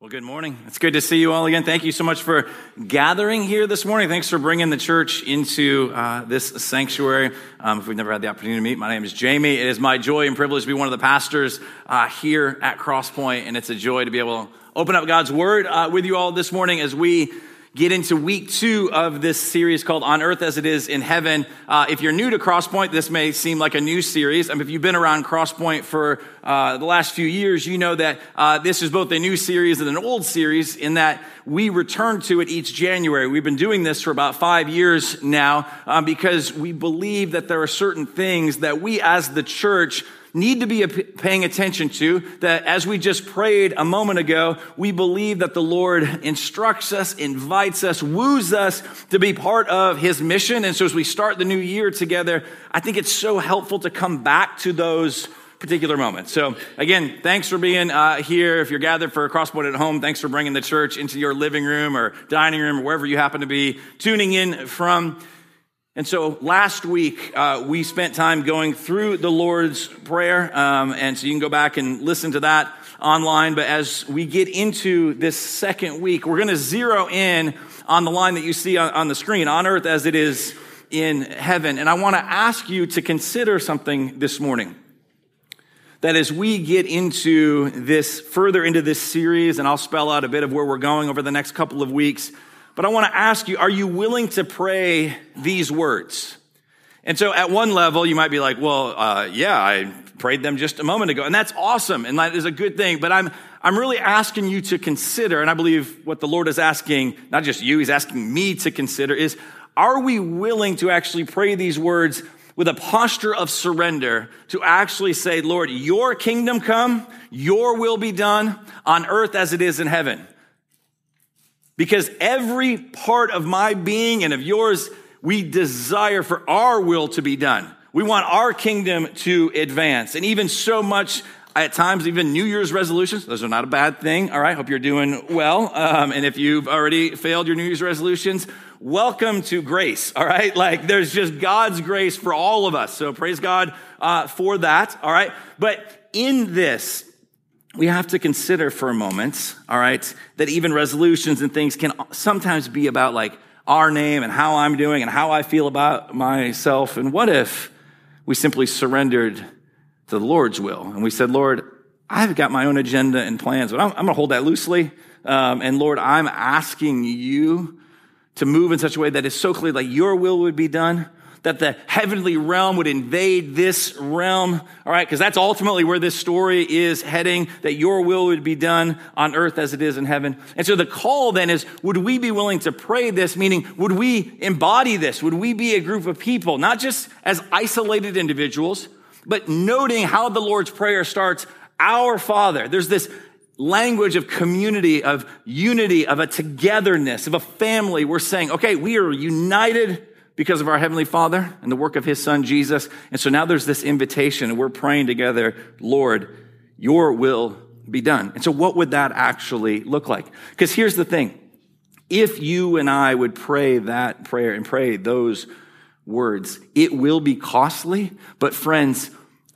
Well, good morning. It's good to see you all again. Thank you so much for gathering here this morning. Thanks for bringing the church into uh, this sanctuary. Um, if we've never had the opportunity to meet, my name is Jamie. It is my joy and privilege to be one of the pastors uh, here at Crosspoint, and it's a joy to be able to open up God's Word uh, with you all this morning as we get into week two of this series called On Earth as It Is in Heaven. Uh, if you're new to Crosspoint, this may seem like a new series. I mean, if you've been around Crosspoint for uh, the last few years, you know that uh, this is both a new series and an old series in that we return to it each January. We've been doing this for about five years now um, because we believe that there are certain things that we as the church need to be paying attention to that as we just prayed a moment ago, we believe that the Lord instructs us, invites us, woos us to be part of his mission. And so as we start the new year together, I think it's so helpful to come back to those particular moments. So again, thanks for being uh, here. If you're gathered for a crosspoint at home, thanks for bringing the church into your living room or dining room or wherever you happen to be tuning in from. And so last week, uh, we spent time going through the Lord's Prayer. Um, and so you can go back and listen to that online. But as we get into this second week, we're going to zero in on the line that you see on, on the screen on earth as it is in heaven. And I want to ask you to consider something this morning. That as we get into this, further into this series, and I'll spell out a bit of where we're going over the next couple of weeks, but I want to ask you, are you willing to pray these words? And so at one level, you might be like, well, uh, yeah, I prayed them just a moment ago. And that's awesome. And that is a good thing. But I'm, I'm really asking you to consider, and I believe what the Lord is asking, not just you, He's asking me to consider is, are we willing to actually pray these words with a posture of surrender to actually say, Lord, your kingdom come, your will be done on earth as it is in heaven? Because every part of my being and of yours, we desire for our will to be done. We want our kingdom to advance. And even so much at times, even New Year's resolutions, those are not a bad thing. All right. Hope you're doing well. Um, and if you've already failed your New Year's resolutions, welcome to grace. All right. Like there's just God's grace for all of us. So praise God uh, for that. All right. But in this, we have to consider for a moment, all right, that even resolutions and things can sometimes be about like our name and how I'm doing and how I feel about myself. And what if we simply surrendered to the Lord's will and we said, Lord, I've got my own agenda and plans, but I'm, I'm going to hold that loosely. Um, and Lord, I'm asking you to move in such a way that is so clear, like your will would be done that the heavenly realm would invade this realm. All right, because that's ultimately where this story is heading, that your will would be done on earth as it is in heaven. And so the call then is, would we be willing to pray this? Meaning, would we embody this? Would we be a group of people, not just as isolated individuals, but noting how the Lord's Prayer starts, Our Father. There's this language of community, of unity, of a togetherness, of a family. We're saying, okay, we are united because of our Heavenly Father and the work of His Son, Jesus. And so now there's this invitation, and we're praying together, Lord, your will be done. And so, what would that actually look like? Because here's the thing if you and I would pray that prayer and pray those words, it will be costly, but friends,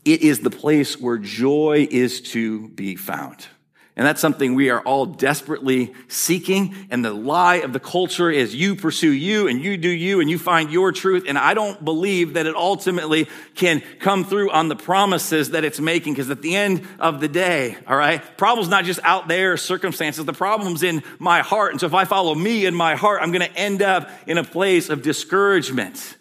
it is the place where joy is to be found. And that's something we are all desperately seeking. And the lie of the culture is you pursue you and you do you and you find your truth. And I don't believe that it ultimately can come through on the promises that it's making. Because at the end of the day, all right, problem's not just out there, circumstances. The problem's in my heart. And so if I follow me in my heart, I'm going to end up in a place of discouragement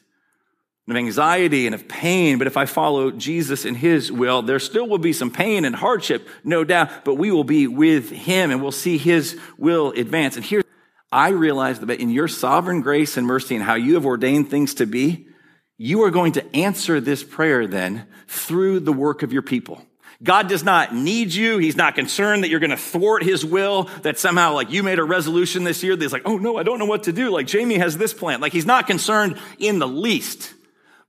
of anxiety and of pain. But if I follow Jesus and his will, there still will be some pain and hardship, no doubt, but we will be with him and we'll see his will advance. And here, I realize that in your sovereign grace and mercy and how you have ordained things to be, you are going to answer this prayer then through the work of your people. God does not need you. He's not concerned that you're going to thwart his will, that somehow like you made a resolution this year that's like, oh no, I don't know what to do. Like Jamie has this plan. Like he's not concerned in the least.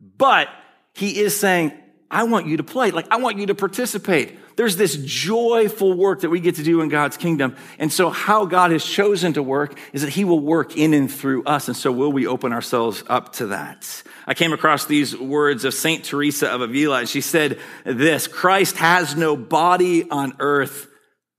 But he is saying, I want you to play. Like, I want you to participate. There's this joyful work that we get to do in God's kingdom. And so, how God has chosen to work is that He will work in and through us. And so, will we open ourselves up to that? I came across these words of St. Teresa of Avila, and she said this Christ has no body on earth,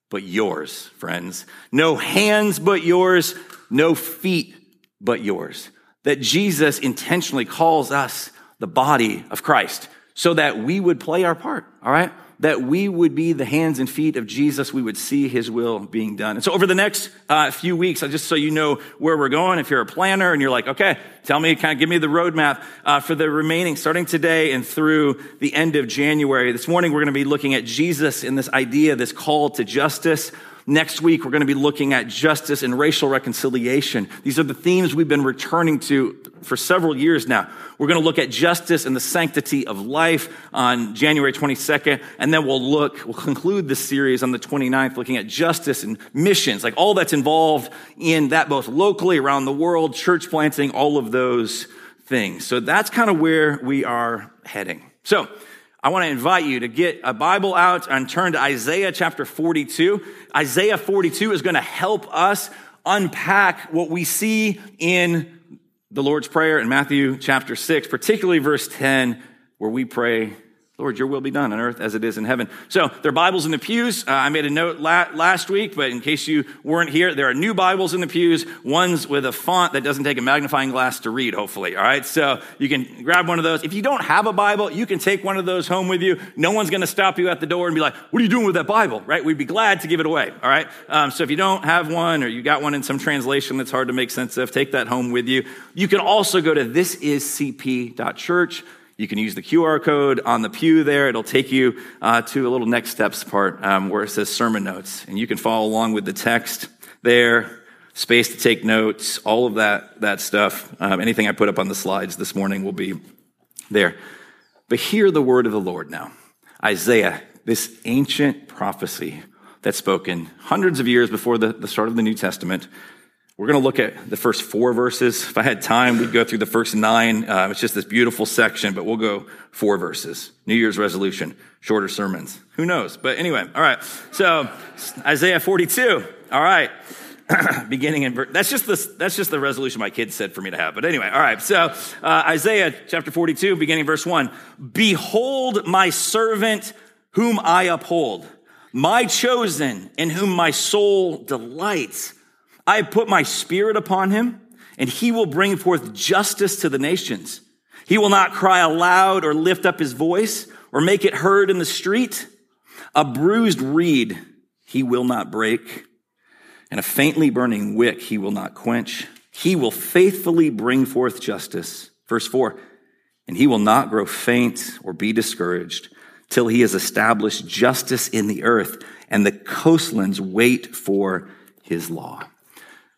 but yours, friends. No hands but yours, no feet but yours. That Jesus intentionally calls us the body of Christ so that we would play our part, all right? That we would be the hands and feet of Jesus. We would see his will being done. And so over the next uh, few weeks, just so you know where we're going, if you're a planner and you're like, okay, tell me, kind of give me the roadmap uh, for the remaining, starting today and through the end of January. This morning, we're going to be looking at Jesus in this idea, this call to justice. Next week, we're going to be looking at justice and racial reconciliation. These are the themes we've been returning to for several years now. We're going to look at justice and the sanctity of life on January 22nd. And then we'll look, we'll conclude this series on the 29th, looking at justice and missions, like all that's involved in that both locally around the world, church planting, all of those things. So that's kind of where we are heading. So, I want to invite you to get a Bible out and turn to Isaiah chapter 42. Isaiah 42 is going to help us unpack what we see in the Lord's Prayer in Matthew chapter 6, particularly verse 10, where we pray, Lord, your will be done on earth as it is in heaven. So there are Bibles in the pews. Uh, I made a note la- last week, but in case you weren't here, there are new Bibles in the pews, ones with a font that doesn't take a magnifying glass to read, hopefully. All right. So you can grab one of those. If you don't have a Bible, you can take one of those home with you. No one's going to stop you at the door and be like, what are you doing with that Bible? Right. We'd be glad to give it away. All right. Um, so if you don't have one or you got one in some translation that's hard to make sense of, take that home with you. You can also go to thisiscp.church you can use the QR code on the pew there. It'll take you uh, to a little next steps part um, where it says sermon notes. And you can follow along with the text there, space to take notes, all of that, that stuff. Um, anything I put up on the slides this morning will be there. But hear the word of the Lord now. Isaiah, this ancient prophecy that's spoken hundreds of years before the, the start of the New Testament, we're going to look at the first four verses. If I had time, we'd go through the first nine. Uh, it's just this beautiful section, but we'll go four verses. New Year's resolution, shorter sermons. Who knows? But anyway, all right. So Isaiah 42. All right. beginning in that's just the that's just the resolution my kids said for me to have but anyway all right so uh, isaiah chapter 42 beginning verse 1 behold my servant whom i uphold my chosen in whom my soul delights I have put my spirit upon him, and he will bring forth justice to the nations. He will not cry aloud or lift up his voice or make it heard in the street. A bruised reed he will not break, and a faintly burning wick he will not quench. He will faithfully bring forth justice. Verse 4 And he will not grow faint or be discouraged till he has established justice in the earth, and the coastlands wait for his law.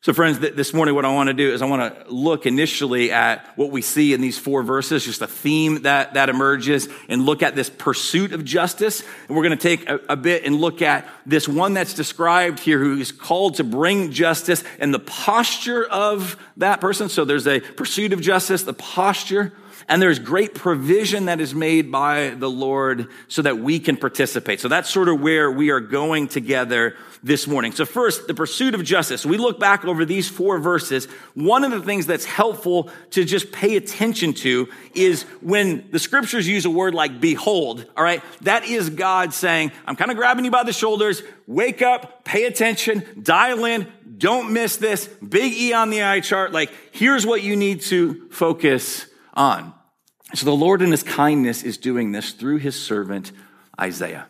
So, friends, this morning, what I want to do is I want to look initially at what we see in these four verses, just a theme that, that emerges, and look at this pursuit of justice. And we're going to take a, a bit and look at this one that's described here who is called to bring justice and the posture of that person. So, there's a pursuit of justice, the posture, and there's great provision that is made by the Lord so that we can participate. So that's sort of where we are going together this morning. So first, the pursuit of justice. We look back over these four verses. One of the things that's helpful to just pay attention to is when the scriptures use a word like behold, all right? That is God saying, I'm kind of grabbing you by the shoulders. Wake up, pay attention, dial in, don't miss this. Big E on the eye chart. Like, here's what you need to focus on. So the Lord in his kindness is doing this through his servant Isaiah.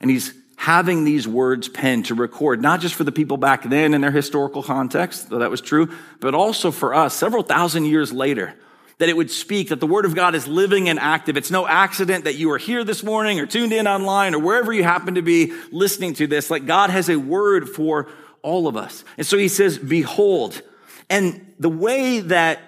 And he's having these words penned to record, not just for the people back then in their historical context, though that was true, but also for us several thousand years later, that it would speak that the word of God is living and active. It's no accident that you are here this morning or tuned in online or wherever you happen to be listening to this. Like God has a word for all of us. And so he says, behold. And the way that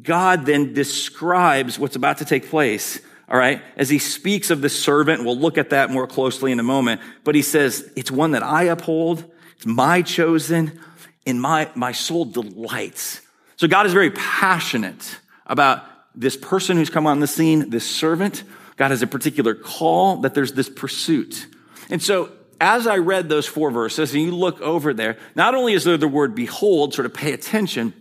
God then describes what's about to take place, all right, as he speaks of the servant. We'll look at that more closely in a moment. But he says, it's one that I uphold. It's my chosen and my, my soul delights. So God is very passionate about this person who's come on the scene, this servant. God has a particular call that there's this pursuit. And so as I read those four verses and you look over there, not only is there the word behold, sort of pay attention,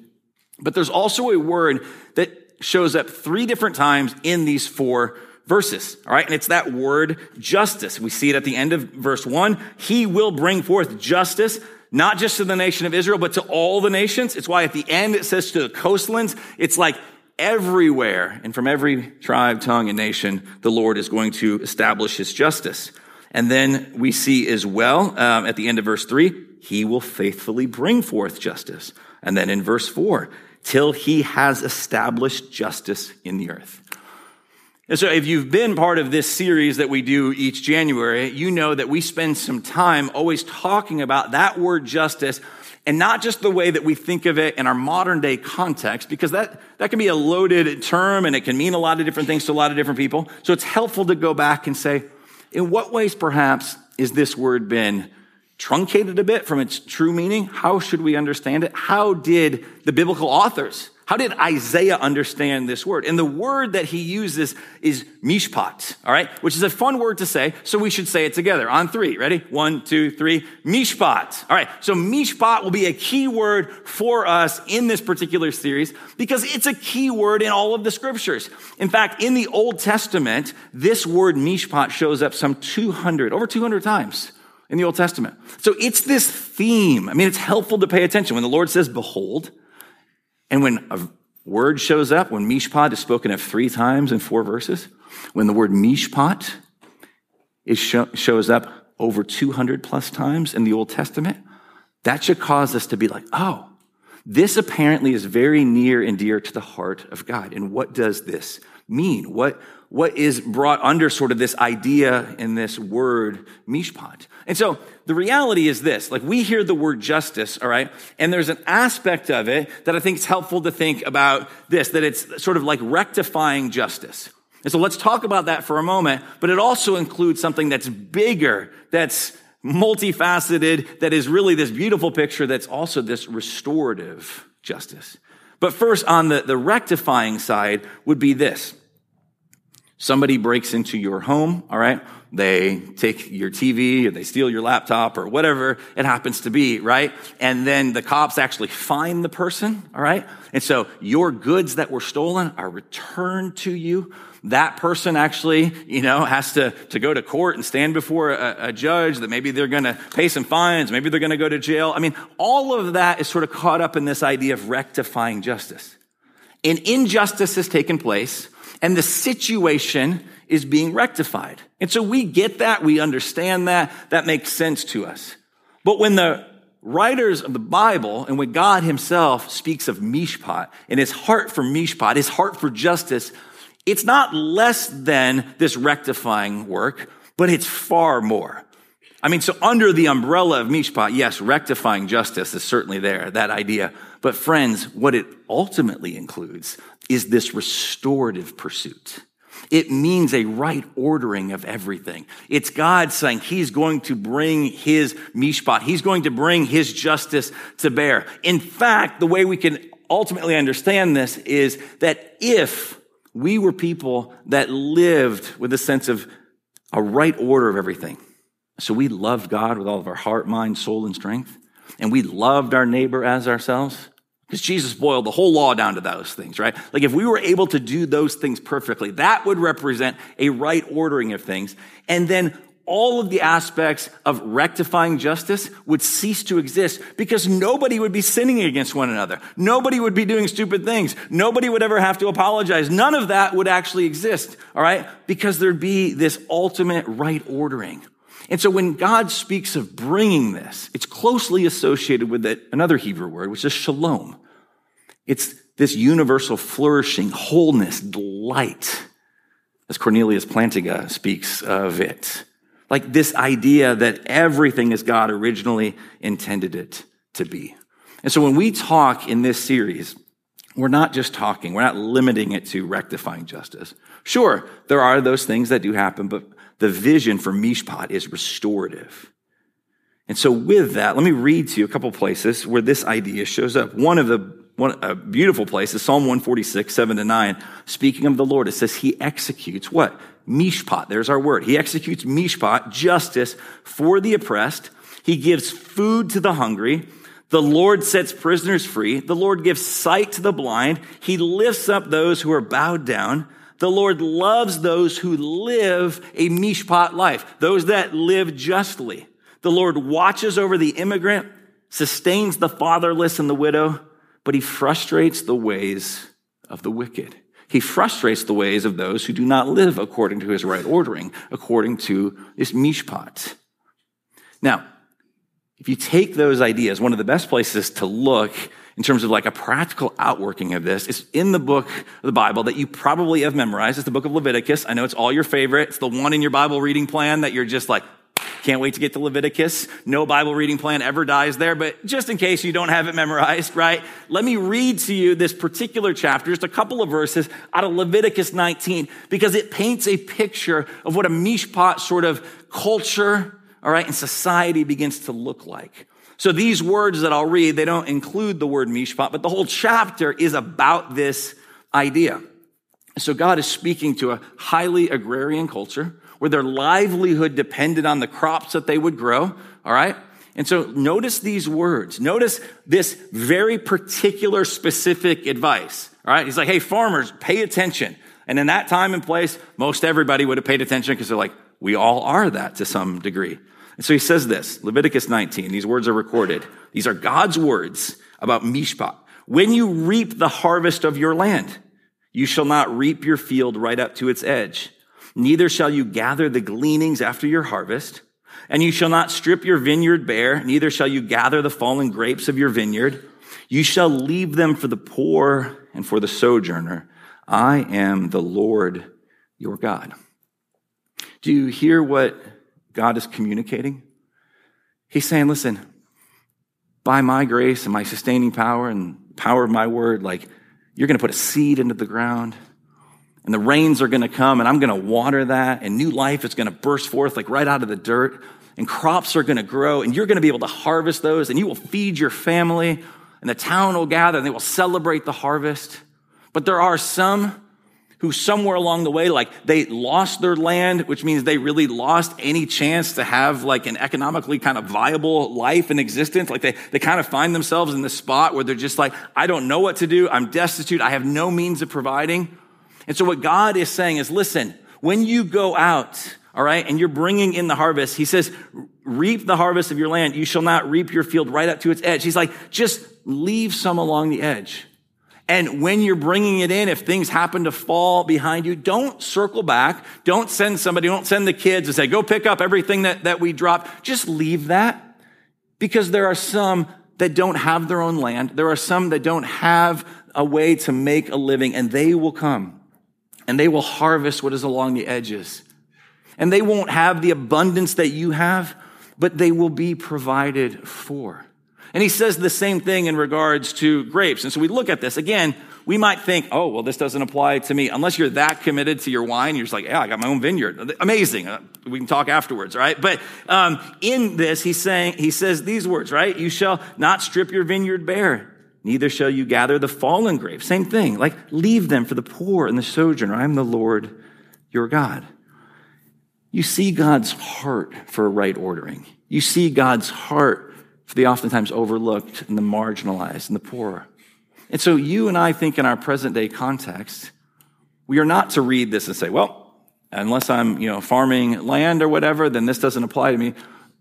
but there's also a word that shows up three different times in these four verses. All right. And it's that word justice. We see it at the end of verse one. He will bring forth justice, not just to the nation of Israel, but to all the nations. It's why at the end it says to the coastlands, it's like everywhere and from every tribe, tongue, and nation, the Lord is going to establish his justice. And then we see as well um, at the end of verse three, he will faithfully bring forth justice. And then in verse four, till he has established justice in the earth. And so, if you've been part of this series that we do each January, you know that we spend some time always talking about that word justice and not just the way that we think of it in our modern day context, because that, that can be a loaded term and it can mean a lot of different things to a lot of different people. So it's helpful to go back and say, in what ways perhaps is this word been truncated a bit from its true meaning? How should we understand it? How did the biblical authors how did Isaiah understand this word? And the word that he uses is mishpat, all right, which is a fun word to say, so we should say it together on three. Ready? One, two, three. Mishpat. All right, so mishpat will be a key word for us in this particular series because it's a key word in all of the scriptures. In fact, in the Old Testament, this word mishpat shows up some 200, over 200 times in the Old Testament. So it's this theme. I mean, it's helpful to pay attention. When the Lord says, behold, and when a word shows up, when mishpat is spoken of three times in four verses, when the word mishpat is shows up over 200 plus times in the Old Testament, that should cause us to be like, oh, this apparently is very near and dear to the heart of God. And what does this mean? What, what is brought under sort of this idea in this word mishpat? And so the reality is this, like we hear the word justice, all right? And there's an aspect of it that I think is helpful to think about this, that it's sort of like rectifying justice. And so let's talk about that for a moment, but it also includes something that's bigger, that's multifaceted, that is really this beautiful picture that's also this restorative justice. But first, on the, the rectifying side would be this. Somebody breaks into your home, all right? They take your TV or they steal your laptop or whatever it happens to be, right? And then the cops actually find the person, all right? And so your goods that were stolen are returned to you. That person actually, you know, has to, to go to court and stand before a, a judge that maybe they're going to pay some fines. Maybe they're going to go to jail. I mean, all of that is sort of caught up in this idea of rectifying justice. An injustice has taken place and the situation is being rectified. And so we get that. We understand that. That makes sense to us. But when the writers of the Bible and when God himself speaks of mishpat and his heart for mishpat, his heart for justice, it's not less than this rectifying work, but it's far more. I mean, so under the umbrella of mishpat, yes, rectifying justice is certainly there, that idea. But friends, what it ultimately includes is this restorative pursuit. It means a right ordering of everything. It's God saying he's going to bring his mishpat. He's going to bring his justice to bear. In fact, the way we can ultimately understand this is that if we were people that lived with a sense of a right order of everything, so we loved God with all of our heart, mind, soul, and strength, and we loved our neighbor as ourselves, because Jesus boiled the whole law down to those things, right? Like if we were able to do those things perfectly, that would represent a right ordering of things. And then all of the aspects of rectifying justice would cease to exist because nobody would be sinning against one another. Nobody would be doing stupid things. Nobody would ever have to apologize. None of that would actually exist, all right? Because there'd be this ultimate right ordering. And so when God speaks of bringing this, it's closely associated with another Hebrew word, which is shalom. It's this universal flourishing, wholeness, delight, as Cornelius Plantinga speaks of it. Like this idea that everything is God originally intended it to be. And so when we talk in this series, we're not just talking, we're not limiting it to rectifying justice. Sure, there are those things that do happen, but the vision for Mishpat is restorative. And so with that, let me read to you a couple places where this idea shows up. One of the one, a beautiful place is Psalm 146, 7 to 9. Speaking of the Lord, it says he executes what? Mishpat. There's our word. He executes mishpat, justice for the oppressed. He gives food to the hungry. The Lord sets prisoners free. The Lord gives sight to the blind. He lifts up those who are bowed down. The Lord loves those who live a mishpat life, those that live justly. The Lord watches over the immigrant, sustains the fatherless and the widow, but he frustrates the ways of the wicked. He frustrates the ways of those who do not live according to his right ordering, according to this mishpat. Now, if you take those ideas, one of the best places to look in terms of like a practical outworking of this is in the book of the Bible that you probably have memorized. It's the book of Leviticus. I know it's all your favorite. It's the one in your Bible reading plan that you're just like, can't wait to get to Leviticus. No Bible reading plan ever dies there, but just in case you don't have it memorized, right? Let me read to you this particular chapter, just a couple of verses out of Leviticus 19, because it paints a picture of what a mishpat sort of culture, all right, and society begins to look like. So these words that I'll read, they don't include the word mishpat, but the whole chapter is about this idea. So God is speaking to a highly agrarian culture where their livelihood depended on the crops that they would grow. All right. And so notice these words. Notice this very particular specific advice. All right. He's like, Hey, farmers, pay attention. And in that time and place, most everybody would have paid attention because they're like, we all are that to some degree. And so he says this, Leviticus 19, these words are recorded. These are God's words about mishpat. When you reap the harvest of your land, you shall not reap your field right up to its edge. Neither shall you gather the gleanings after your harvest. And you shall not strip your vineyard bare. Neither shall you gather the fallen grapes of your vineyard. You shall leave them for the poor and for the sojourner. I am the Lord your God. Do you hear what God is communicating. He's saying, listen, by my grace and my sustaining power and power of my word, like you're going to put a seed into the ground and the rains are going to come and I'm going to water that and new life is going to burst forth like right out of the dirt and crops are going to grow and you're going to be able to harvest those and you will feed your family and the town will gather and they will celebrate the harvest. But there are some who somewhere along the way, like they lost their land, which means they really lost any chance to have like an economically kind of viable life and existence. Like they, they kind of find themselves in this spot where they're just like, I don't know what to do. I'm destitute. I have no means of providing. And so what God is saying is, listen, when you go out, all right, and you're bringing in the harvest, he says, reap the harvest of your land. You shall not reap your field right up to its edge. He's like, just leave some along the edge. And when you're bringing it in, if things happen to fall behind you, don't circle back. Don't send somebody, don't send the kids and say, go pick up everything that, that we dropped. Just leave that because there are some that don't have their own land. There are some that don't have a way to make a living and they will come and they will harvest what is along the edges. And they won't have the abundance that you have, but they will be provided for. And he says the same thing in regards to grapes. And so we look at this again, we might think, oh, well, this doesn't apply to me. Unless you're that committed to your wine, you're just like, yeah, I got my own vineyard. Amazing. Uh, we can talk afterwards, right? But um, in this, he's saying, he says these words, right? You shall not strip your vineyard bare, neither shall you gather the fallen grapes. Same thing. Like, leave them for the poor and the sojourner. I am the Lord your God. You see God's heart for right ordering. You see God's heart for the oftentimes overlooked and the marginalized and the poor. And so you and I think in our present day context, we are not to read this and say, well, unless I'm, you know, farming land or whatever, then this doesn't apply to me.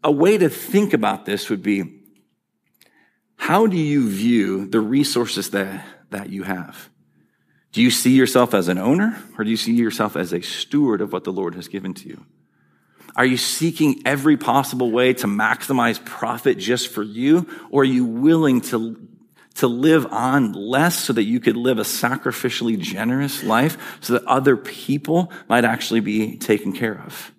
A way to think about this would be, how do you view the resources that, that you have? Do you see yourself as an owner or do you see yourself as a steward of what the Lord has given to you? Are you seeking every possible way to maximize profit just for you? Or are you willing to, to live on less so that you could live a sacrificially generous life so that other people might actually be taken care of?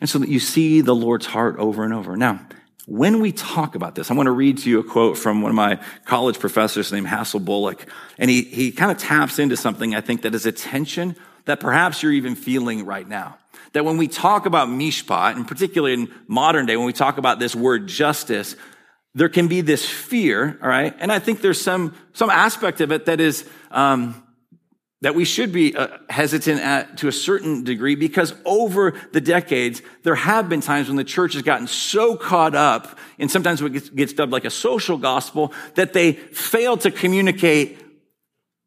And so that you see the Lord's heart over and over. Now, when we talk about this, I want to read to you a quote from one of my college professors named Hassell Bullock. And he, he kind of taps into something I think that is a tension that perhaps you're even feeling right now that when we talk about mishpat, and particularly in modern day, when we talk about this word justice, there can be this fear, all right? And I think there's some, some aspect of it that is, um, that we should be uh, hesitant at to a certain degree because over the decades, there have been times when the church has gotten so caught up and sometimes what gets, gets dubbed like a social gospel that they fail to communicate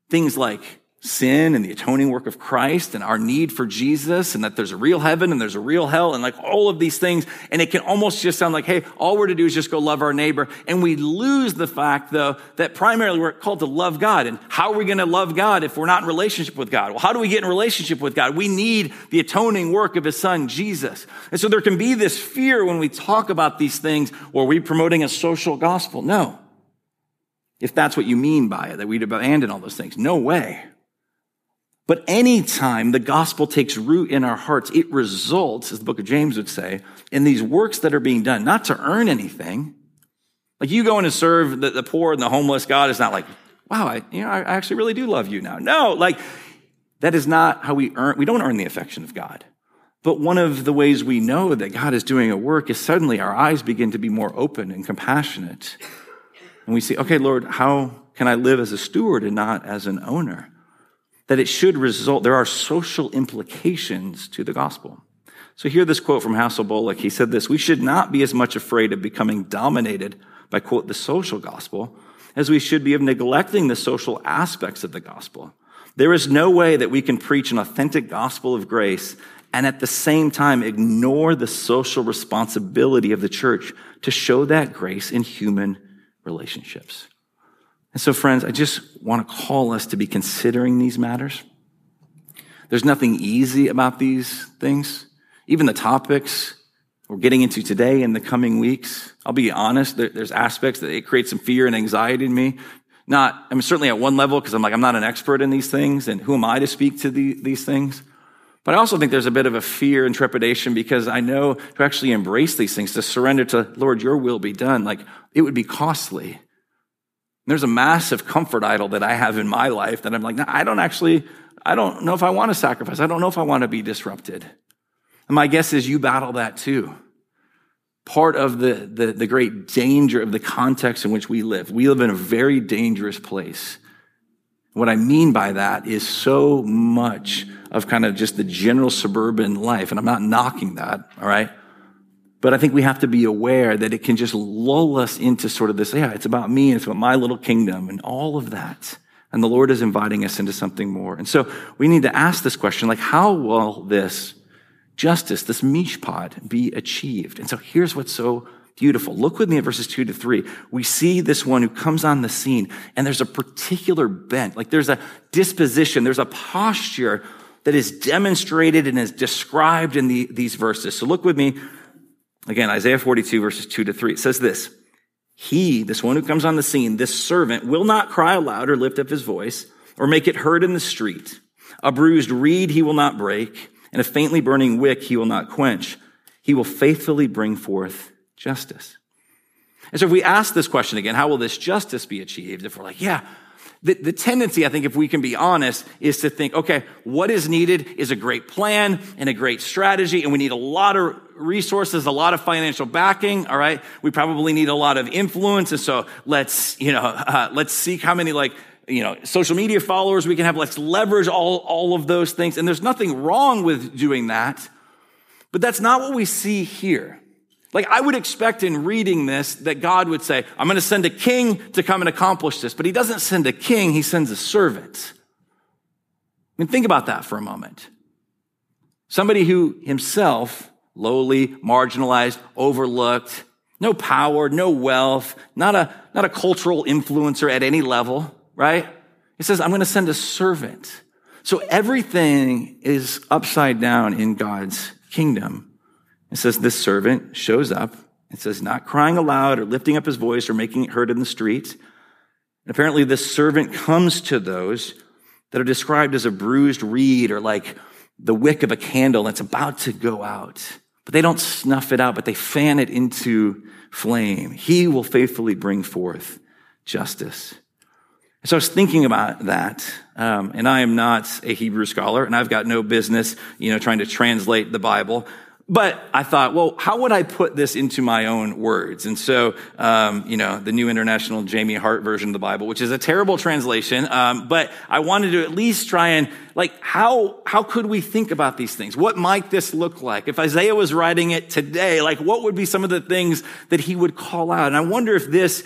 things like sin and the atoning work of Christ and our need for Jesus and that there's a real heaven and there's a real hell and like all of these things. And it can almost just sound like, hey, all we're to do is just go love our neighbor. And we lose the fact though that primarily we're called to love God. And how are we going to love God if we're not in relationship with God? Well, how do we get in relationship with God? We need the atoning work of his son, Jesus. And so there can be this fear when we talk about these things or we promoting a social gospel. No. If that's what you mean by it, that we'd abandon all those things. No way. But anytime the gospel takes root in our hearts, it results, as the book of James would say, in these works that are being done, not to earn anything. Like you going to serve the, the poor and the homeless, God is not like, wow, I, you know, I actually really do love you now. No, like that is not how we earn, we don't earn the affection of God. But one of the ways we know that God is doing a work is suddenly our eyes begin to be more open and compassionate. And we see, okay, Lord, how can I live as a steward and not as an owner? That it should result, there are social implications to the gospel. So hear this quote from Hassell Bullock. He said this, we should not be as much afraid of becoming dominated by quote, the social gospel as we should be of neglecting the social aspects of the gospel. There is no way that we can preach an authentic gospel of grace and at the same time ignore the social responsibility of the church to show that grace in human relationships. And so, friends, I just want to call us to be considering these matters. There's nothing easy about these things. Even the topics we're getting into today and the coming weeks, I'll be honest, there's aspects that it creates some fear and anxiety in me. Not, I mean, certainly at one level, because I'm like, I'm not an expert in these things, and who am I to speak to the, these things? But I also think there's a bit of a fear and trepidation because I know to actually embrace these things, to surrender to, Lord, your will be done, like it would be costly. There's a massive comfort idol that I have in my life that I'm like, I don't actually, I don't know if I want to sacrifice. I don't know if I want to be disrupted. And my guess is you battle that too. Part of the, the, the great danger of the context in which we live. We live in a very dangerous place. What I mean by that is so much of kind of just the general suburban life. And I'm not knocking that, all right? But I think we have to be aware that it can just lull us into sort of this, yeah, it's about me, and it's about my little kingdom and all of that. And the Lord is inviting us into something more. And so we need to ask this question, like, how will this justice, this mishpat, be achieved? And so here's what's so beautiful. Look with me at verses two to three. We see this one who comes on the scene and there's a particular bent, like there's a disposition, there's a posture that is demonstrated and is described in the, these verses. So look with me Again, Isaiah 42 verses 2 to 3. It says this, He, this one who comes on the scene, this servant, will not cry aloud or lift up his voice or make it heard in the street. A bruised reed he will not break, and a faintly burning wick he will not quench. He will faithfully bring forth justice. And so if we ask this question again, how will this justice be achieved? If we're like, yeah, the, the tendency, I think, if we can be honest, is to think, okay, what is needed is a great plan and a great strategy, and we need a lot of resources, a lot of financial backing. All right. We probably need a lot of influence. And so let's, you know, uh, let's seek how many like, you know, social media followers we can have. Let's leverage all, all of those things. And there's nothing wrong with doing that. But that's not what we see here. Like I would expect in reading this that God would say, I'm going to send a king to come and accomplish this. But he doesn't send a king. He sends a servant. I mean, think about that for a moment. Somebody who himself lowly, marginalized, overlooked, no power, no wealth, not a, not a cultural influencer at any level, right? It says, I'm going to send a servant. So everything is upside down in God's kingdom. It says this servant shows up. It says not crying aloud or lifting up his voice or making it heard in the street. And apparently this servant comes to those that are described as a bruised reed or like the wick of a candle that's about to go out. But they don't snuff it out, but they fan it into flame. He will faithfully bring forth justice. So I was thinking about that, um, and I am not a Hebrew scholar, and I've got no business, you know, trying to translate the Bible. But I thought, well, how would I put this into my own words? And so, um, you know, the New International Jamie Hart version of the Bible, which is a terrible translation, um, but I wanted to at least try and like, how how could we think about these things? What might this look like if Isaiah was writing it today? Like, what would be some of the things that he would call out? And I wonder if this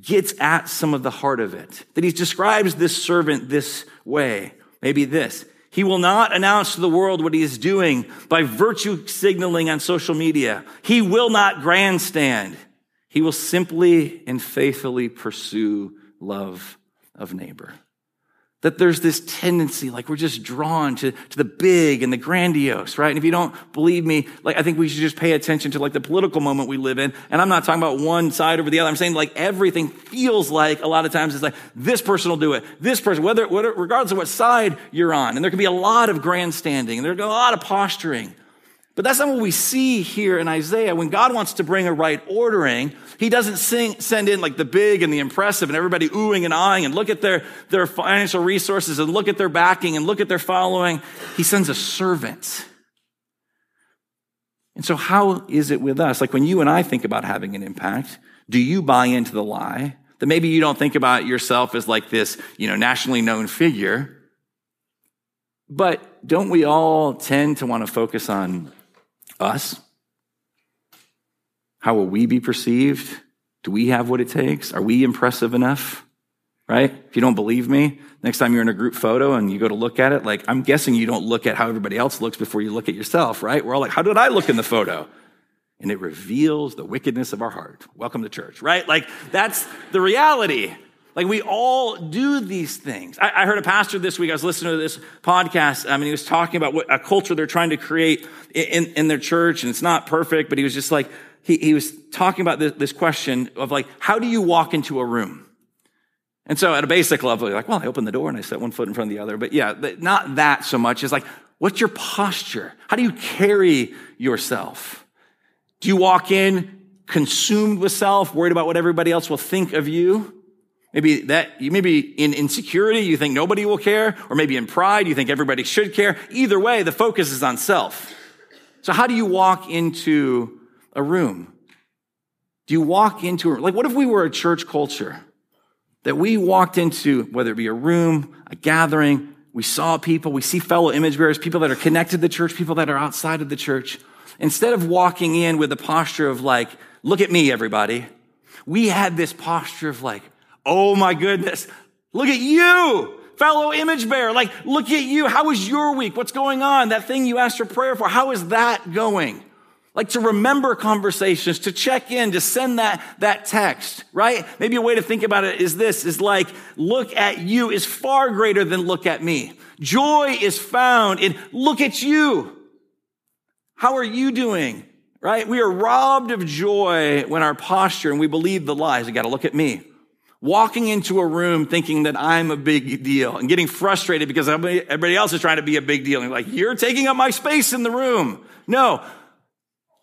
gets at some of the heart of it. That he describes this servant this way. Maybe this. He will not announce to the world what he is doing by virtue signaling on social media. He will not grandstand. He will simply and faithfully pursue love of neighbor that there's this tendency, like we're just drawn to, to the big and the grandiose, right? And if you don't believe me, like I think we should just pay attention to like the political moment we live in. And I'm not talking about one side over the other. I'm saying like everything feels like a lot of times it's like this person will do it, this person, whether, whether regardless of what side you're on. And there can be a lot of grandstanding and there's a lot of posturing. But that's not what we see here in Isaiah. When God wants to bring a right ordering, he doesn't sing, send in like the big and the impressive and everybody oohing and eyeing and look at their, their financial resources and look at their backing and look at their following. He sends a servant. And so how is it with us? Like when you and I think about having an impact, do you buy into the lie that maybe you don't think about yourself as like this, you know, nationally known figure? But don't we all tend to want to focus on us? How will we be perceived? Do we have what it takes? Are we impressive enough? Right? If you don't believe me, next time you're in a group photo and you go to look at it, like I'm guessing you don't look at how everybody else looks before you look at yourself, right? We're all like, how did I look in the photo? And it reveals the wickedness of our heart. Welcome to church, right? Like that's the reality. Like we all do these things. I, I, heard a pastor this week. I was listening to this podcast. I mean, he was talking about what a culture they're trying to create in, in their church, and it's not perfect. But he was just like he, he was talking about this, this question of like, how do you walk into a room? And so, at a basic level, you're like, well, I open the door and I set one foot in front of the other. But yeah, not that so much. It's like, what's your posture? How do you carry yourself? Do you walk in consumed with self, worried about what everybody else will think of you? Maybe that, you maybe in insecurity, you think nobody will care, or maybe in pride, you think everybody should care. Either way, the focus is on self. So how do you walk into a room? Do you walk into a, like, what if we were a church culture that we walked into, whether it be a room, a gathering, we saw people, we see fellow image bearers, people that are connected to the church, people that are outside of the church. Instead of walking in with a posture of like, look at me, everybody, we had this posture of like, Oh my goodness. Look at you, fellow image bearer. Like, look at you. How was your week? What's going on? That thing you asked for prayer for, how is that going? Like to remember conversations, to check in, to send that, that text, right? Maybe a way to think about it is this, is like, look at you is far greater than look at me. Joy is found in look at you. How are you doing? Right? We are robbed of joy when our posture and we believe the lies. You got to look at me walking into a room thinking that I'm a big deal and getting frustrated because everybody else is trying to be a big deal. And like, you're taking up my space in the room. No,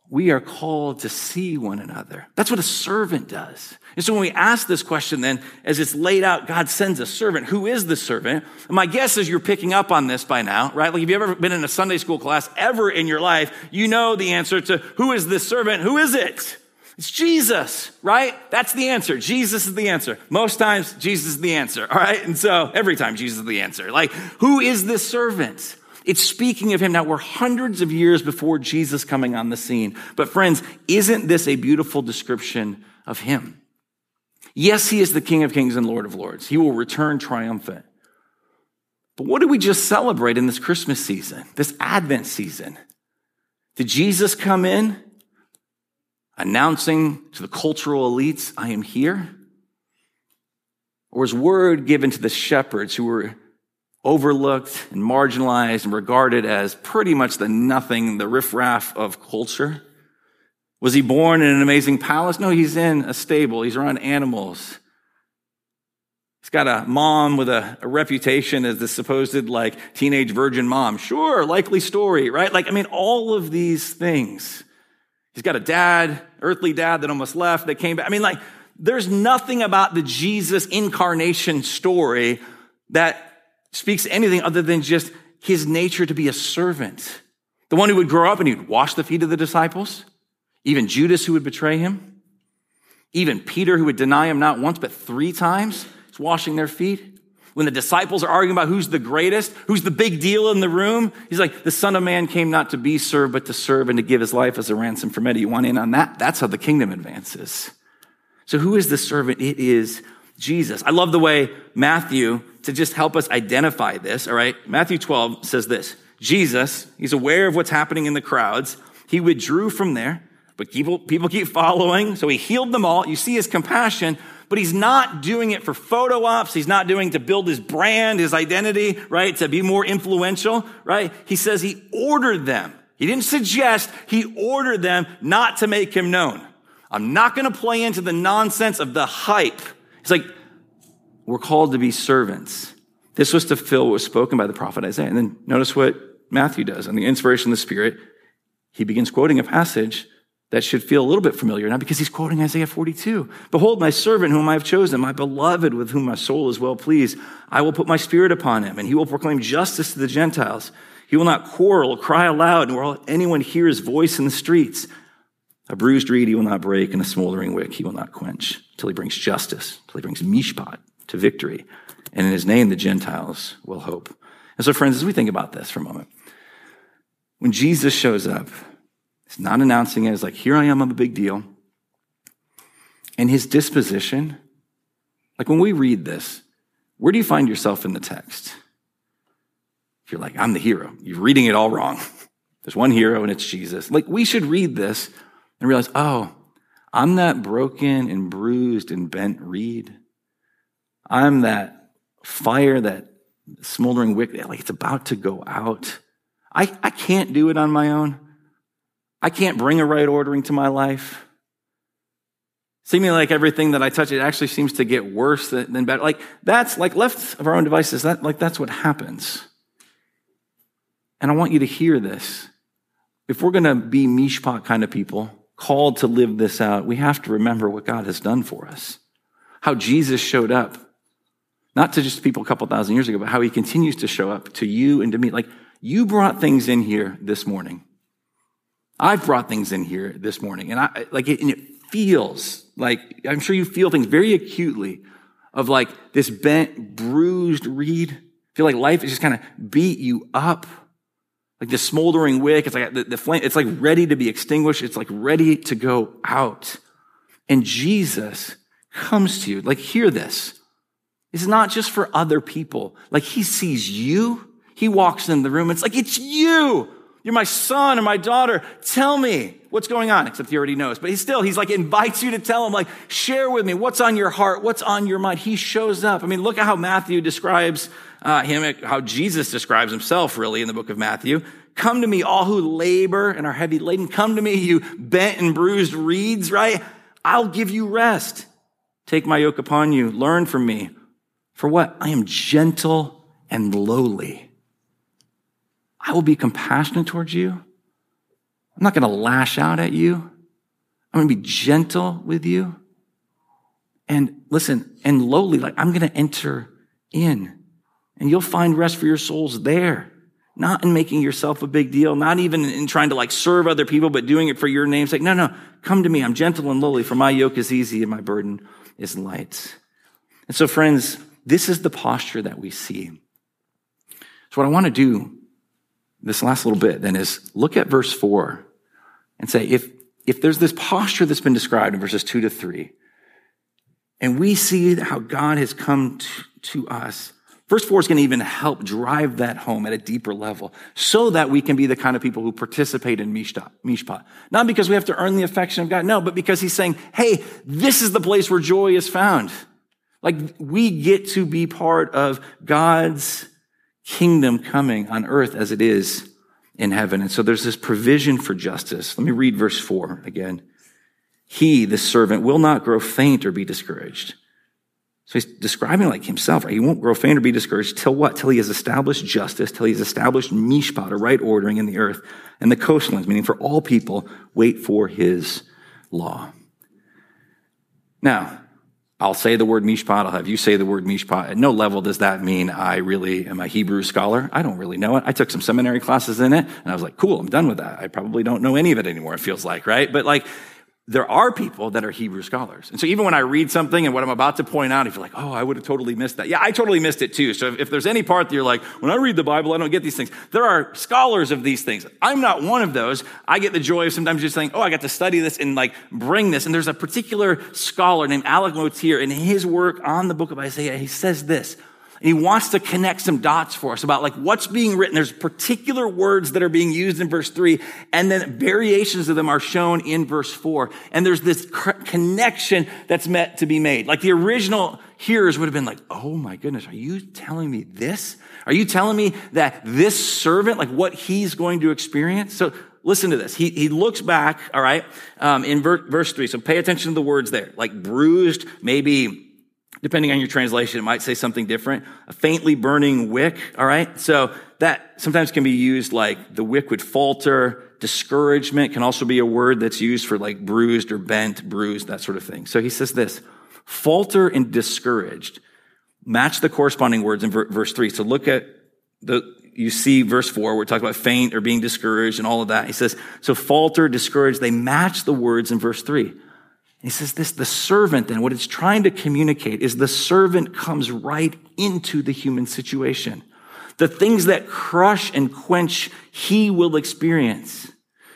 we are called to see one another. That's what a servant does. And so when we ask this question, then, as it's laid out, God sends a servant. Who is the servant? And my guess is you're picking up on this by now, right? Like, if you've ever been in a Sunday school class ever in your life, you know the answer to who is this servant? Who is it? It's Jesus, right? That's the answer. Jesus is the answer. Most times, Jesus is the answer, all right? And so every time, Jesus is the answer. Like, who is this servant? It's speaking of him. Now, we're hundreds of years before Jesus coming on the scene. But, friends, isn't this a beautiful description of him? Yes, he is the King of Kings and Lord of Lords. He will return triumphant. But what did we just celebrate in this Christmas season, this Advent season? Did Jesus come in? Announcing to the cultural elites, I am here? Or was word given to the shepherds who were overlooked and marginalized and regarded as pretty much the nothing, the riffraff of culture? Was he born in an amazing palace? No, he's in a stable. He's around animals. He's got a mom with a, a, reputation as the supposed like teenage virgin mom. Sure, likely story, right? Like, I mean, all of these things. He's got a dad, earthly dad that almost left, that came back. I mean, like, there's nothing about the Jesus incarnation story that speaks anything other than just his nature to be a servant. The one who would grow up and he'd wash the feet of the disciples, even Judas who would betray him, even Peter who would deny him not once but three times, he's washing their feet. When the disciples are arguing about who's the greatest, who's the big deal in the room, he's like, the Son of Man came not to be served, but to serve and to give his life as a ransom for many. You want in on that? That's how the kingdom advances. So who is the servant? It is Jesus. I love the way Matthew, to just help us identify this, all right? Matthew 12 says this Jesus, he's aware of what's happening in the crowds. He withdrew from there, but people, people keep following. So he healed them all. You see his compassion, but he's not doing it for photo ops. He's not doing to build his brand, his identity, right? To be more influential, right? He says he ordered them. He didn't suggest, he ordered them not to make him known. I'm not going to play into the nonsense of the hype. It's like, we're called to be servants. This was to fill what was spoken by the prophet Isaiah. And then notice what Matthew does. On the inspiration of the Spirit, he begins quoting a passage that should feel a little bit familiar now because he's quoting Isaiah 42. Behold, my servant whom I have chosen, my beloved with whom my soul is well pleased. I will put my spirit upon him and he will proclaim justice to the Gentiles. He will not quarrel, cry aloud, nor will anyone hear his voice in the streets. A bruised reed he will not break, and a smoldering wick he will not quench, till he brings justice, till he brings mishpat to victory. And in his name, the Gentiles will hope. And so, friends, as we think about this for a moment, when Jesus shows up, he's not announcing it as like, here I am, I'm a big deal. And his disposition, like when we read this, where do you find yourself in the text? If you're like, I'm the hero, you're reading it all wrong. There's one hero and it's Jesus. Like we should read this and realize, oh, I'm that broken and bruised and bent reed. I'm that fire, that smoldering wick, like it's about to go out. I, I can't do it on my own. I can't bring a right ordering to my life. Seeming like everything that I touch, it actually seems to get worse than, than better. Like that's like left of our own devices, that like that's what happens. And I want you to hear this. If we're gonna be mishpat kind of people, called to live this out, we have to remember what God has done for us. How Jesus showed up, not to just people a couple thousand years ago, but how he continues to show up to you and to me. Like, you brought things in here this morning. I've brought things in here this morning. And I, like, it, and it feels like, I'm sure you feel things very acutely of like this bent, bruised reed. Feel like life is just kind of beat you up like the smoldering wick. It's like the, the flame, it's like ready to be extinguished. It's like ready to go out. And Jesus comes to you. Like, hear this. It's not just for other people. Like, he sees you. He walks in the room. It's like, it's you. You're my son or my daughter. Tell me what's going on, except he already knows. But he still, he's like, invites you to tell him, like, share with me what's on your heart, what's on your mind. He shows up. I mean, look at how Matthew describes uh, him, how Jesus describes himself, really, in the book of Matthew. Come to me, all who labor and are heavy laden. Come to me, you bent and bruised reeds, right? I'll give you rest. Take my yoke upon you. Learn from me. For what? I am gentle and lowly I will be compassionate towards you. I'm not going to lash out at you. I'm going to be gentle with you. And listen, and lowly, like I'm going to enter in and you'll find rest for your souls there. Not in making yourself a big deal, not even in trying to like serve other people, but doing it for your name's sake. No, no, come to me. I'm gentle and lowly, for my yoke is easy and my burden is light. And so, friends, this is the posture that we see. So, what I want to do this last little bit then is look at verse four and say, if, if there's this posture that's been described in verses two to three, and we see how God has come to, to us, verse four is going to even help drive that home at a deeper level so that we can be the kind of people who participate in mishpat. Not because we have to earn the affection of God, no, but because he's saying, hey, this is the place where joy is found. Like we get to be part of God's kingdom coming on earth as it is in heaven. And so there's this provision for justice. Let me read verse four again. He, the servant, will not grow faint or be discouraged. So he's describing like himself, right? He won't grow faint or be discouraged till what? Till he has established justice, till he's established mishpat, a right ordering in the earth and the coastlands, meaning for all people, wait for his law. Now, I'll say the word mishpat. I'll have you say the word mishpat. At no level does that mean I really am a Hebrew scholar. I don't really know it. I took some seminary classes in it and I was like, cool, I'm done with that. I probably don't know any of it anymore, it feels like, right? But like, there are people that are Hebrew scholars. And so even when I read something and what I'm about to point out, if you're like, oh, I would have totally missed that. Yeah, I totally missed it too. So if, if, there's any part that you're like, when I read the Bible, I don't get these things. There are scholars of these things. I'm not one of those. I get the joy of sometimes just saying, oh, I got to study this and like bring this. And there's a particular scholar named Alec Motyer in his work on the book of Isaiah. He says this. And he wants to connect some dots for us about like what's being written. There's particular words that are being used in verse three, and then variations of them are shown in verse four. And there's this connection that's meant to be made. Like the original hearers would have been like, Oh my goodness, are you telling me this? Are you telling me that this servant, like what he's going to experience? So listen to this. He, he looks back, all right, um, in ver- verse three. So pay attention to the words there, like bruised, maybe Depending on your translation, it might say something different. A faintly burning wick, all right? So that sometimes can be used like the wick would falter. Discouragement can also be a word that's used for like bruised or bent, bruised, that sort of thing. So he says this, falter and discouraged. Match the corresponding words in verse three. So look at the, you see verse four, we're talking about faint or being discouraged and all of that. He says, so falter, discouraged, they match the words in verse three. He says this, the servant then, what it's trying to communicate is the servant comes right into the human situation. The things that crush and quench, he will experience,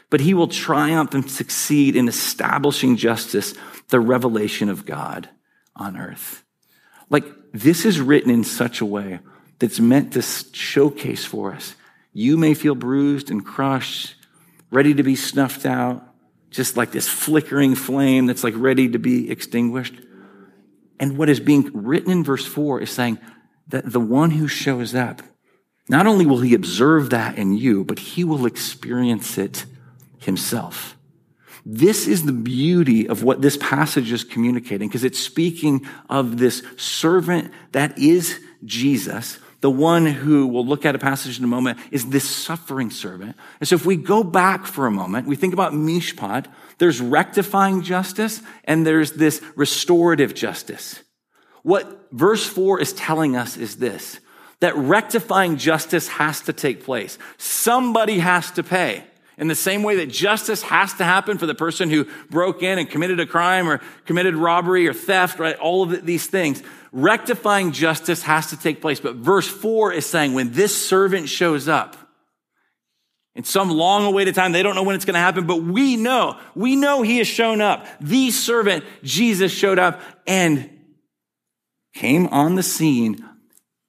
but he will triumph and succeed in establishing justice, the revelation of God on earth. Like this is written in such a way that's meant to showcase for us. You may feel bruised and crushed, ready to be snuffed out just like this flickering flame that's like ready to be extinguished. And what is being written in verse four is saying that the one who shows up, not only will he observe that in you, but he will experience it himself. This is the beauty of what this passage is communicating because it's speaking of this servant that is Jesus the one who we'll look at a passage in a moment is this suffering servant. And so if we go back for a moment, we think about mishpat, there's rectifying justice and there's this restorative justice. What verse four is telling us is this, that rectifying justice has to take place. Somebody has to pay. In the same way that justice has to happen for the person who broke in and committed a crime or committed robbery or theft, right? All of these things rectifying justice has to take place. But verse four is saying when this servant shows up, in some long awaited time, they don't know when it's going to happen, but we know, we know he has shown up. The servant, Jesus, showed up and came on the scene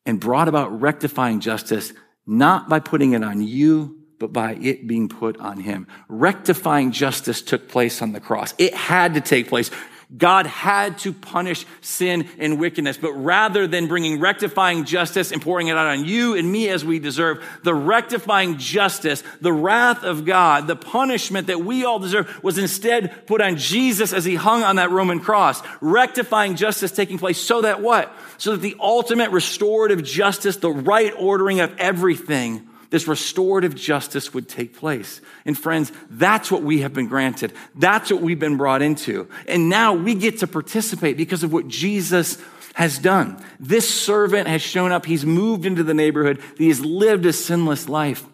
and brought about rectifying justice, not by putting it on you, but by it being put on him. Rectifying justice took place on the cross. It had to take place. God had to punish sin and wickedness, but rather than bringing rectifying justice and pouring it out on you and me as we deserve, the rectifying justice, the wrath of God, the punishment that we all deserve was instead put on Jesus as he hung on that Roman cross. Rectifying justice taking place so that what? So that the ultimate restorative justice, the right ordering of everything this restorative justice would take place. And friends, that's what we have been granted. That's what we've been brought into. And now we get to participate because of what Jesus has done. This servant has shown up. He's moved into the neighborhood. He has lived a sinless life.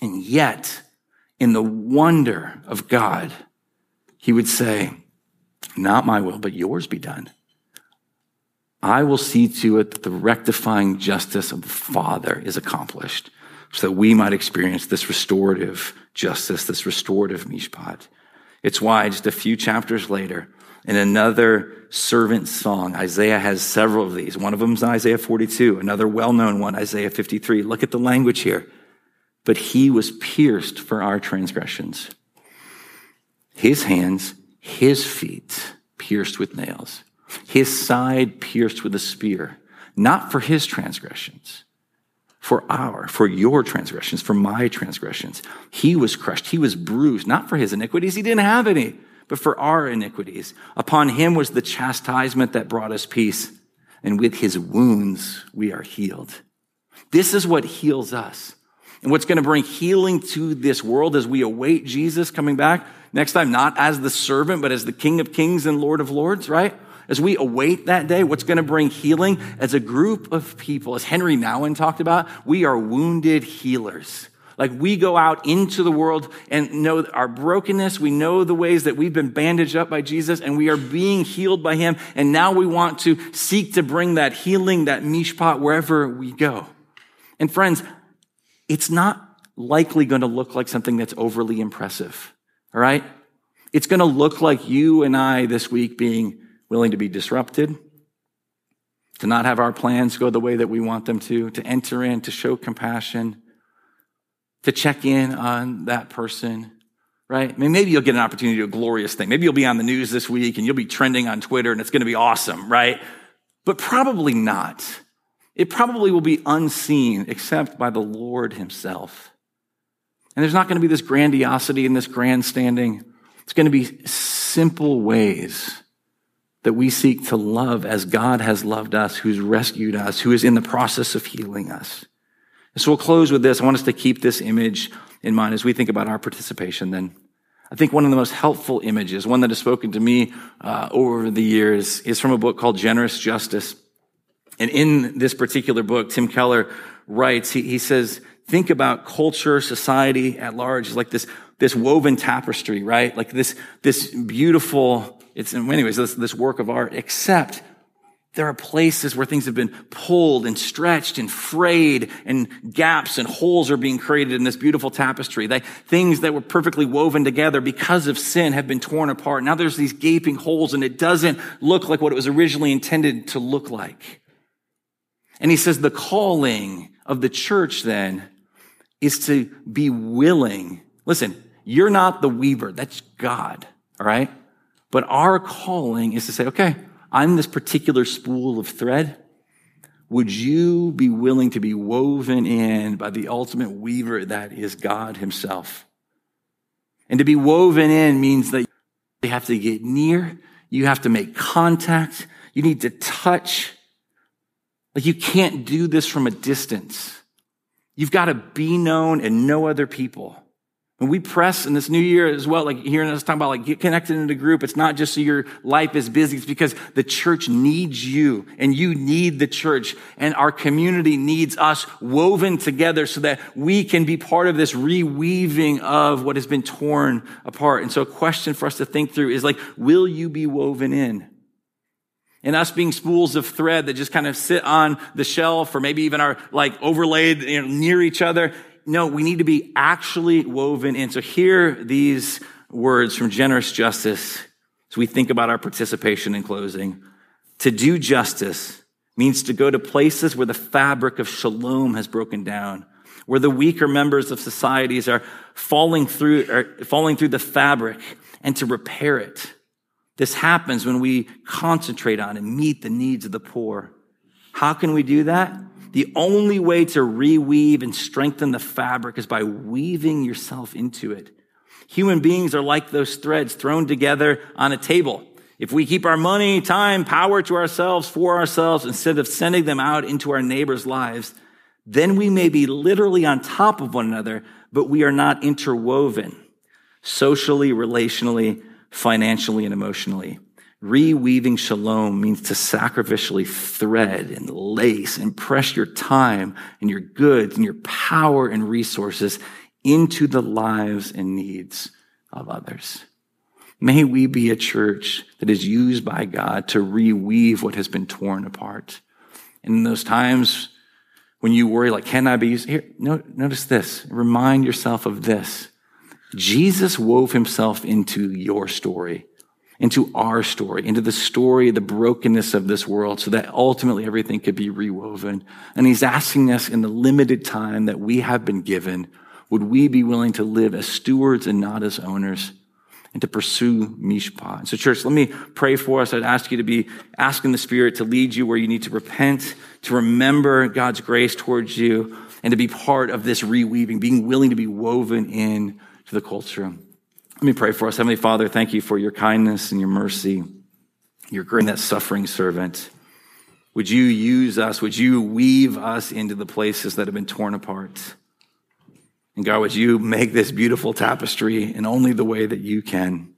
And yet, in the wonder of God, he would say, not my will, but yours be done. I will see to it that the rectifying justice of the Father is accomplished so that we might experience this restorative justice, this restorative mishpat. It's why just a few chapters later, in another servant song, Isaiah has several of these. One of them is Isaiah 42, another well-known one, Isaiah 53. Look at the language here. But he was pierced for our transgressions. His hands, his feet pierced with nails. His side pierced with a spear, not for his transgressions for our, for your transgressions, for my transgressions. He was crushed. He was bruised, not for his iniquities. He didn't have any, but for our iniquities. Upon him was the chastisement that brought us peace. And with his wounds, we are healed. This is what heals us. And what's going to bring healing to this world as we await Jesus coming back next time, not as the servant, but as the King of Kings and Lord of Lords, right? As we await that day, what's going to bring healing as a group of people, as Henry Nouwen talked about, we are wounded healers. Like we go out into the world and know our brokenness. We know the ways that we've been bandaged up by Jesus and we are being healed by him. And now we want to seek to bring that healing, that mishpat wherever we go. And friends, it's not likely going to look like something that's overly impressive. All right. It's going to look like you and I this week being willing to be disrupted, to not have our plans go the way that we want them to, to enter in, to show compassion, to check in on that person, right? I mean, maybe you'll get an opportunity to do a glorious thing. Maybe you'll be on the news this week and you'll be trending on Twitter and it's going to be awesome, right? But probably not. It probably will be unseen except by the Lord himself. And there's not going to be this grandiosity and this grandstanding. It's going to be simple ways that we seek to love as God has loved us, who's rescued us, who is in the process of healing us. So we'll close with this. I want us to keep this image in mind as we think about our participation then. I think one of the most helpful images, one that has spoken to me uh, over the years, is from a book called Generous Justice. And in this particular book, Tim Keller writes, he, he says, think about culture, society at large, like this, this woven tapestry, right? Like this, this beautiful, it's in many ways this, this work of art, except there are places where things have been pulled and stretched and frayed and gaps and holes are being created in this beautiful tapestry. They, things that were perfectly woven together because of sin have been torn apart. Now there's these gaping holes and it doesn't look like what it was originally intended to look like. And he says the calling of the church then is to be willing. Listen, you're not the weaver. That's God. All right. But our calling is to say, okay, I'm this particular spool of thread. Would you be willing to be woven in by the ultimate weaver that is God himself? And to be woven in means that you have to get near. You have to make contact. You need to touch. Like you can't do this from a distance. You've got to be known and know other people. When we press in this new year as well, like hearing us talking about like get connected in a group, it's not just so your life is busy. It's because the church needs you and you need the church and our community needs us woven together so that we can be part of this reweaving of what has been torn apart. And so a question for us to think through is like, will you be woven in? and us being spools of thread that just kind of sit on the shelf or maybe even are like overlaid you know, near each other no, we need to be actually woven in. So hear these words from generous justice as we think about our participation in closing. To do justice means to go to places where the fabric of shalom has broken down, where the weaker members of societies are falling through, are falling through the fabric and to repair it. This happens when we concentrate on and meet the needs of the poor. How can we do that? The only way to reweave and strengthen the fabric is by weaving yourself into it. Human beings are like those threads thrown together on a table. If we keep our money, time, power to ourselves, for ourselves, instead of sending them out into our neighbors' lives, then we may be literally on top of one another, but we are not interwoven socially, relationally, financially, and emotionally. Reweaving shalom means to sacrificially thread and lace and press your time and your goods and your power and resources into the lives and needs of others. May we be a church that is used by God to reweave what has been torn apart. And in those times when you worry, like, can I be used? Here, notice this. Remind yourself of this. Jesus wove himself into your story into our story, into the story, of the brokenness of this world, so that ultimately everything could be rewoven. And he's asking us in the limited time that we have been given, would we be willing to live as stewards and not as owners? and to pursue mishpat. So church, let me pray for us. I'd ask you to be asking the Spirit to lead you where you need to repent, to remember God's grace towards you, and to be part of this reweaving, being willing to be woven in to the culture. Let me pray for us. Heavenly Father, thank you for your kindness and your mercy, your grace, that suffering servant. Would you use us? Would you weave us into the places that have been torn apart? And God, would you make this beautiful tapestry in only the way that you can?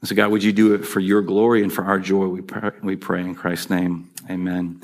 And so, God, would you do it for your glory and for our joy? We pray, we pray in Christ's name. Amen.